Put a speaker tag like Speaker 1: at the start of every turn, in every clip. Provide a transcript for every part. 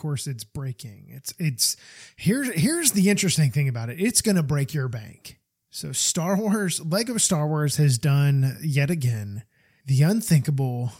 Speaker 1: Course, it's breaking. It's it's here's here's the interesting thing about it. It's going to break your bank. So, Star Wars, Lego Star Wars has done yet again the unthinkable.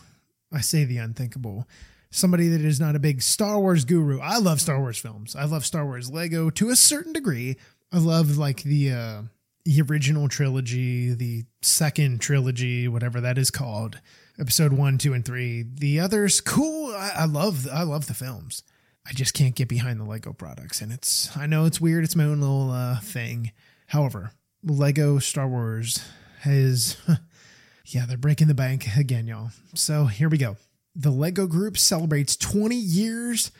Speaker 1: I say the unthinkable. Somebody that is not a big Star Wars guru. I love Star Wars films. I love Star Wars Lego to a certain degree. I love like the uh, the original trilogy, the second trilogy, whatever that is called, episode one, two, and three. The others, cool. I, I love I love the films. I just can't get behind the Lego products, and it's I know it's weird. It's my own little uh, thing. However, Lego Star Wars has, yeah, they're breaking the bank again, y'all. So here we go. The Lego Group celebrates 20 years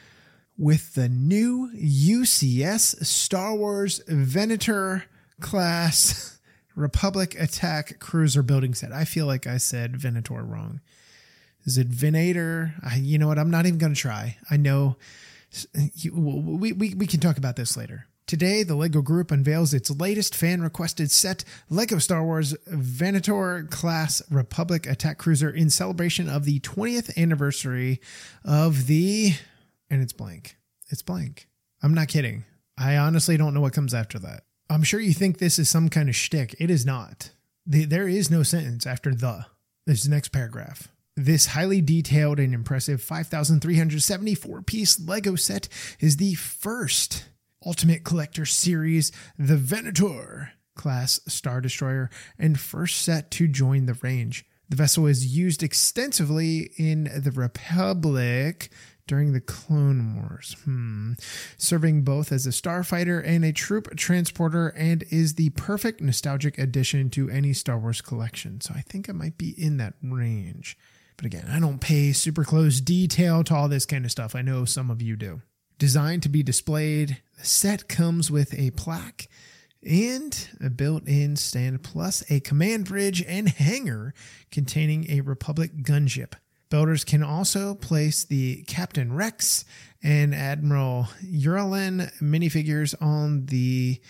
Speaker 1: with the new UCS Star Wars Venator class Republic Attack Cruiser building set. I feel like I said Venator wrong. Is it Venator? I, you know what? I'm not even going to try. I know we, we, we can talk about this later. Today, the LEGO Group unveils its latest fan requested set, LEGO Star Wars Venator Class Republic Attack Cruiser, in celebration of the 20th anniversary of the. And it's blank. It's blank. I'm not kidding. I honestly don't know what comes after that. I'm sure you think this is some kind of shtick. It is not. There is no sentence after the. This next paragraph. This highly detailed and impressive 5,374 piece LEGO set is the first Ultimate Collector Series, the Venator class Star Destroyer, and first set to join the range. The vessel is used extensively in the Republic during the Clone Wars, hmm. serving both as a starfighter and a troop transporter, and is the perfect nostalgic addition to any Star Wars collection. So I think it might be in that range. But again, I don't pay super close detail to all this kind of stuff. I know some of you do. Designed to be displayed, the set comes with a plaque and a built in stand, plus a command bridge and hangar containing a Republic gunship. Builders can also place the Captain Rex and Admiral Yularen minifigures on the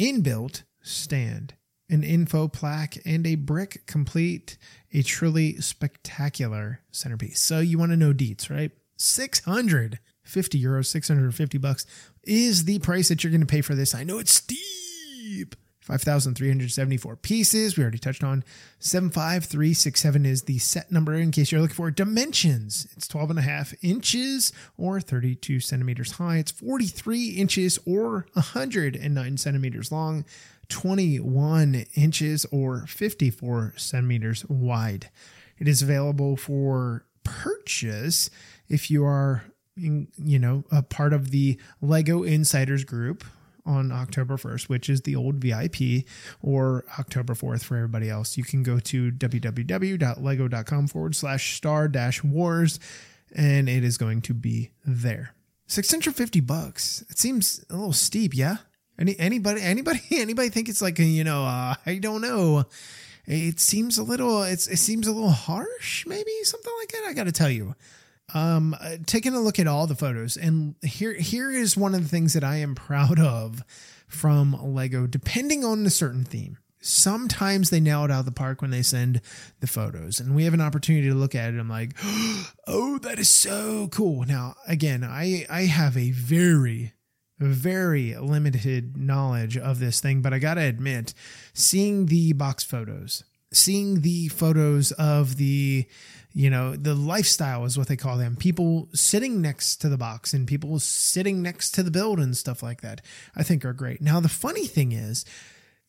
Speaker 1: inbuilt stand. An info plaque and a brick complete a truly spectacular centerpiece. So you want to know deets, right? 650 euros, 650 bucks is the price that you're going to pay for this. I know it's steep. 5,374 pieces. We already touched on 75367 is the set number in case you're looking for dimensions. It's 12 and a half inches or 32 centimeters high. It's 43 inches or 109 centimeters long, 21 inches or 54 centimeters wide. It is available for purchase if you are you know, a part of the Lego Insiders group on October 1st, which is the old VIP, or October 4th for everybody else. You can go to www.lego.com forward slash star dash wars, and it is going to be there. 650 bucks. It seems a little steep, yeah? Any anybody anybody anybody think it's like a, you know, uh, I don't know. It seems a little it's it seems a little harsh, maybe something like that. I got to tell you um, taking a look at all the photos, and here here is one of the things that I am proud of from Lego. Depending on a certain theme, sometimes they nail it out of the park when they send the photos and we have an opportunity to look at it i'm like oh that is so cool now again i i have a very very limited knowledge of this thing but i gotta admit seeing the box photos seeing the photos of the you know the lifestyle is what they call them people sitting next to the box and people sitting next to the build and stuff like that i think are great now the funny thing is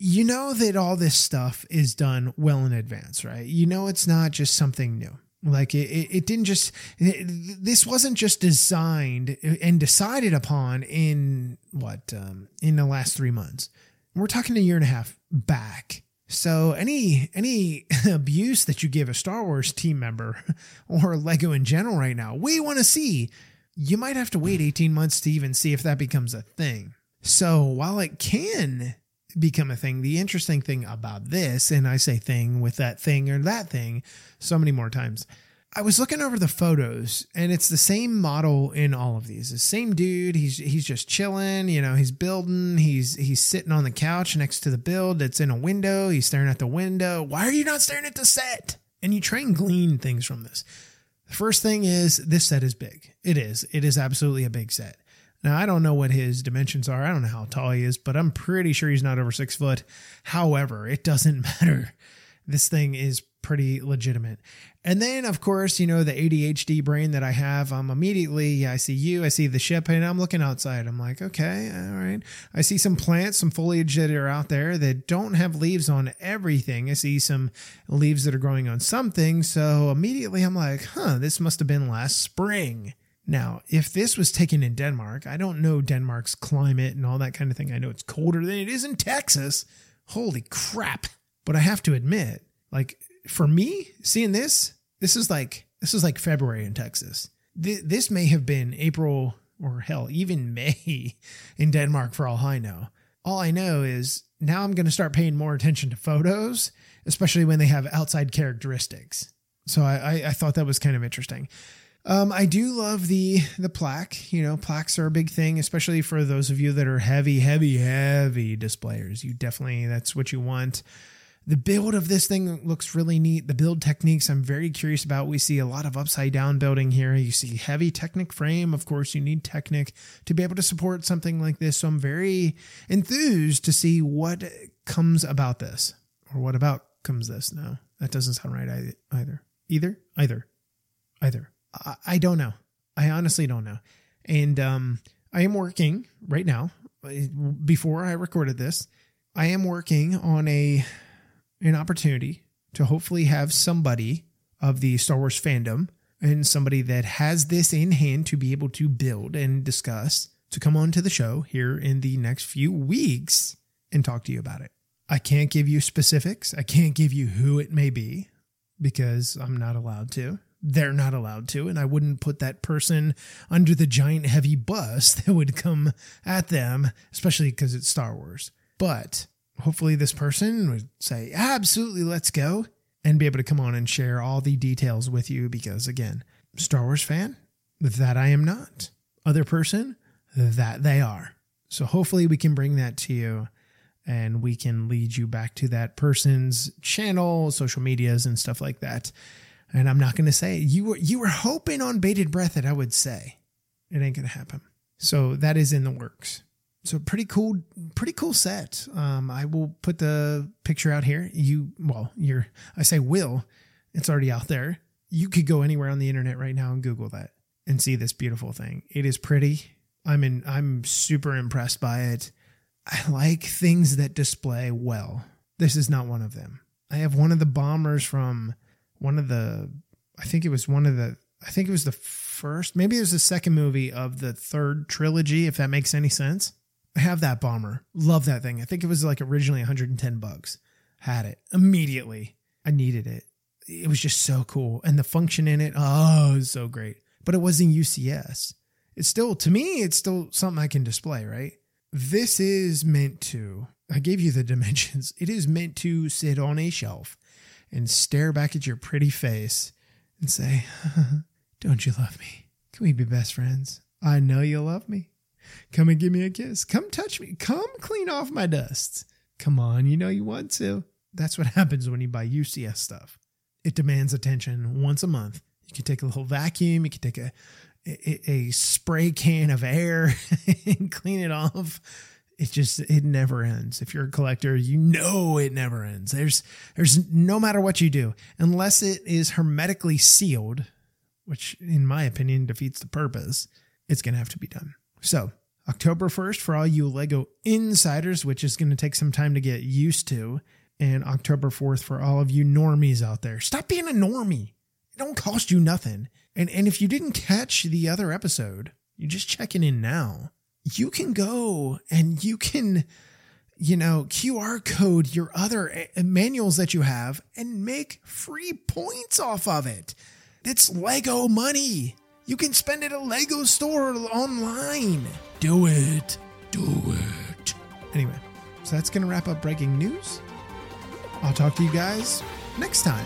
Speaker 1: you know that all this stuff is done well in advance, right? You know, it's not just something new. Like it, it, it didn't just, it, this wasn't just designed and decided upon in what, um, in the last three months. We're talking a year and a half back. So any any abuse that you give a Star Wars team member or Lego in general right now, we want to see. You might have to wait 18 months to even see if that becomes a thing. So while it can become a thing. The interesting thing about this, and I say thing with that thing or that thing so many more times. I was looking over the photos and it's the same model in all of these. The same dude, he's he's just chilling, you know, he's building, he's he's sitting on the couch next to the build that's in a window, he's staring at the window. Why are you not staring at the set? And you try and glean things from this. The first thing is this set is big. It is. It is absolutely a big set. Now, I don't know what his dimensions are. I don't know how tall he is, but I'm pretty sure he's not over six foot. However, it doesn't matter. This thing is pretty legitimate. And then, of course, you know, the ADHD brain that I have, I'm immediately, I see you, I see the ship, and I'm looking outside. I'm like, okay, all right. I see some plants, some foliage that are out there that don't have leaves on everything. I see some leaves that are growing on something. So immediately I'm like, huh, this must have been last spring. Now, if this was taken in Denmark, I don't know Denmark's climate and all that kind of thing. I know it's colder than it is in Texas. Holy crap. But I have to admit, like for me, seeing this, this is like this is like February in Texas. This may have been April or hell, even May in Denmark for all I know. All I know is now I'm going to start paying more attention to photos, especially when they have outside characteristics. So I, I, I thought that was kind of interesting. Um, I do love the the plaque. You know, plaques are a big thing, especially for those of you that are heavy, heavy, heavy displayers. You definitely that's what you want. The build of this thing looks really neat. The build techniques I'm very curious about. We see a lot of upside down building here. You see heavy Technic frame. Of course, you need Technic to be able to support something like this. So I'm very enthused to see what comes about this or what about comes this. No, that doesn't sound right either. Either, either, either. I, don't know. I honestly don't know. And um, I am working right now. Before I recorded this, I am working on a an opportunity to hopefully have somebody of the Star Wars fandom and somebody that has this in hand to be able to build and discuss to come on to the show here in the next few weeks and talk to you about it. I can't give you specifics. I can't give you who it may be because I'm not allowed to they're not allowed to. And I wouldn't put that person under the giant heavy bus that would come at them, especially because it's Star Wars. But hopefully, this person would say, absolutely, let's go, and be able to come on and share all the details with you because, again, Star Wars fan, that I am not. Other person, that they are. So hopefully, we can bring that to you and we can lead you back to that person's channel, social medias, and stuff like that and I'm not going to say it. You were you were hoping on bated breath that I would say it ain't going to happen. So that is in the works. So pretty cool, pretty cool set. Um, I will put the picture out here. You well, you're I say will. It's already out there. You could go anywhere on the internet right now and Google that and see this beautiful thing. It is pretty. I'm in. I'm super impressed by it. I like things that display well. This is not one of them. I have one of the bombers from one of the I think it was one of the I think it was the first, maybe it was the second movie of the third trilogy, if that makes any sense. I have that bomber. Love that thing. I think it was like originally 110 bucks. Had it immediately. I needed it. It was just so cool. And the function in it, oh, it so great. But it was in UCS. It's still, to me, it's still something I can display, right? This is meant to, I gave you the dimensions. It is meant to sit on a shelf and stare back at your pretty face and say, Don't you love me? Can we be best friends? I know you love me. Come and give me a kiss. Come touch me. Come clean off my dust. Come on, you know you want to. That's what happens when you buy UCS stuff. It demands attention once a month. You can take a little vacuum, you can take a a, a spray can of air and clean it off. It just it never ends. If you're a collector, you know it never ends. There's there's no matter what you do, unless it is hermetically sealed, which in my opinion defeats the purpose, it's gonna have to be done. So October 1st for all you Lego insiders, which is going to take some time to get used to, and October 4th for all of you normies out there. Stop being a normie. It don't cost you nothing. And and if you didn't catch the other episode, you're just checking in now. You can go and you can you know, QR code your other eh, manuals that you have and make free points off of it. It's Lego money. You can spend it at a Lego store online. Do it. Do it. Anyway, so that's going to wrap up breaking news. I'll talk to you guys next time.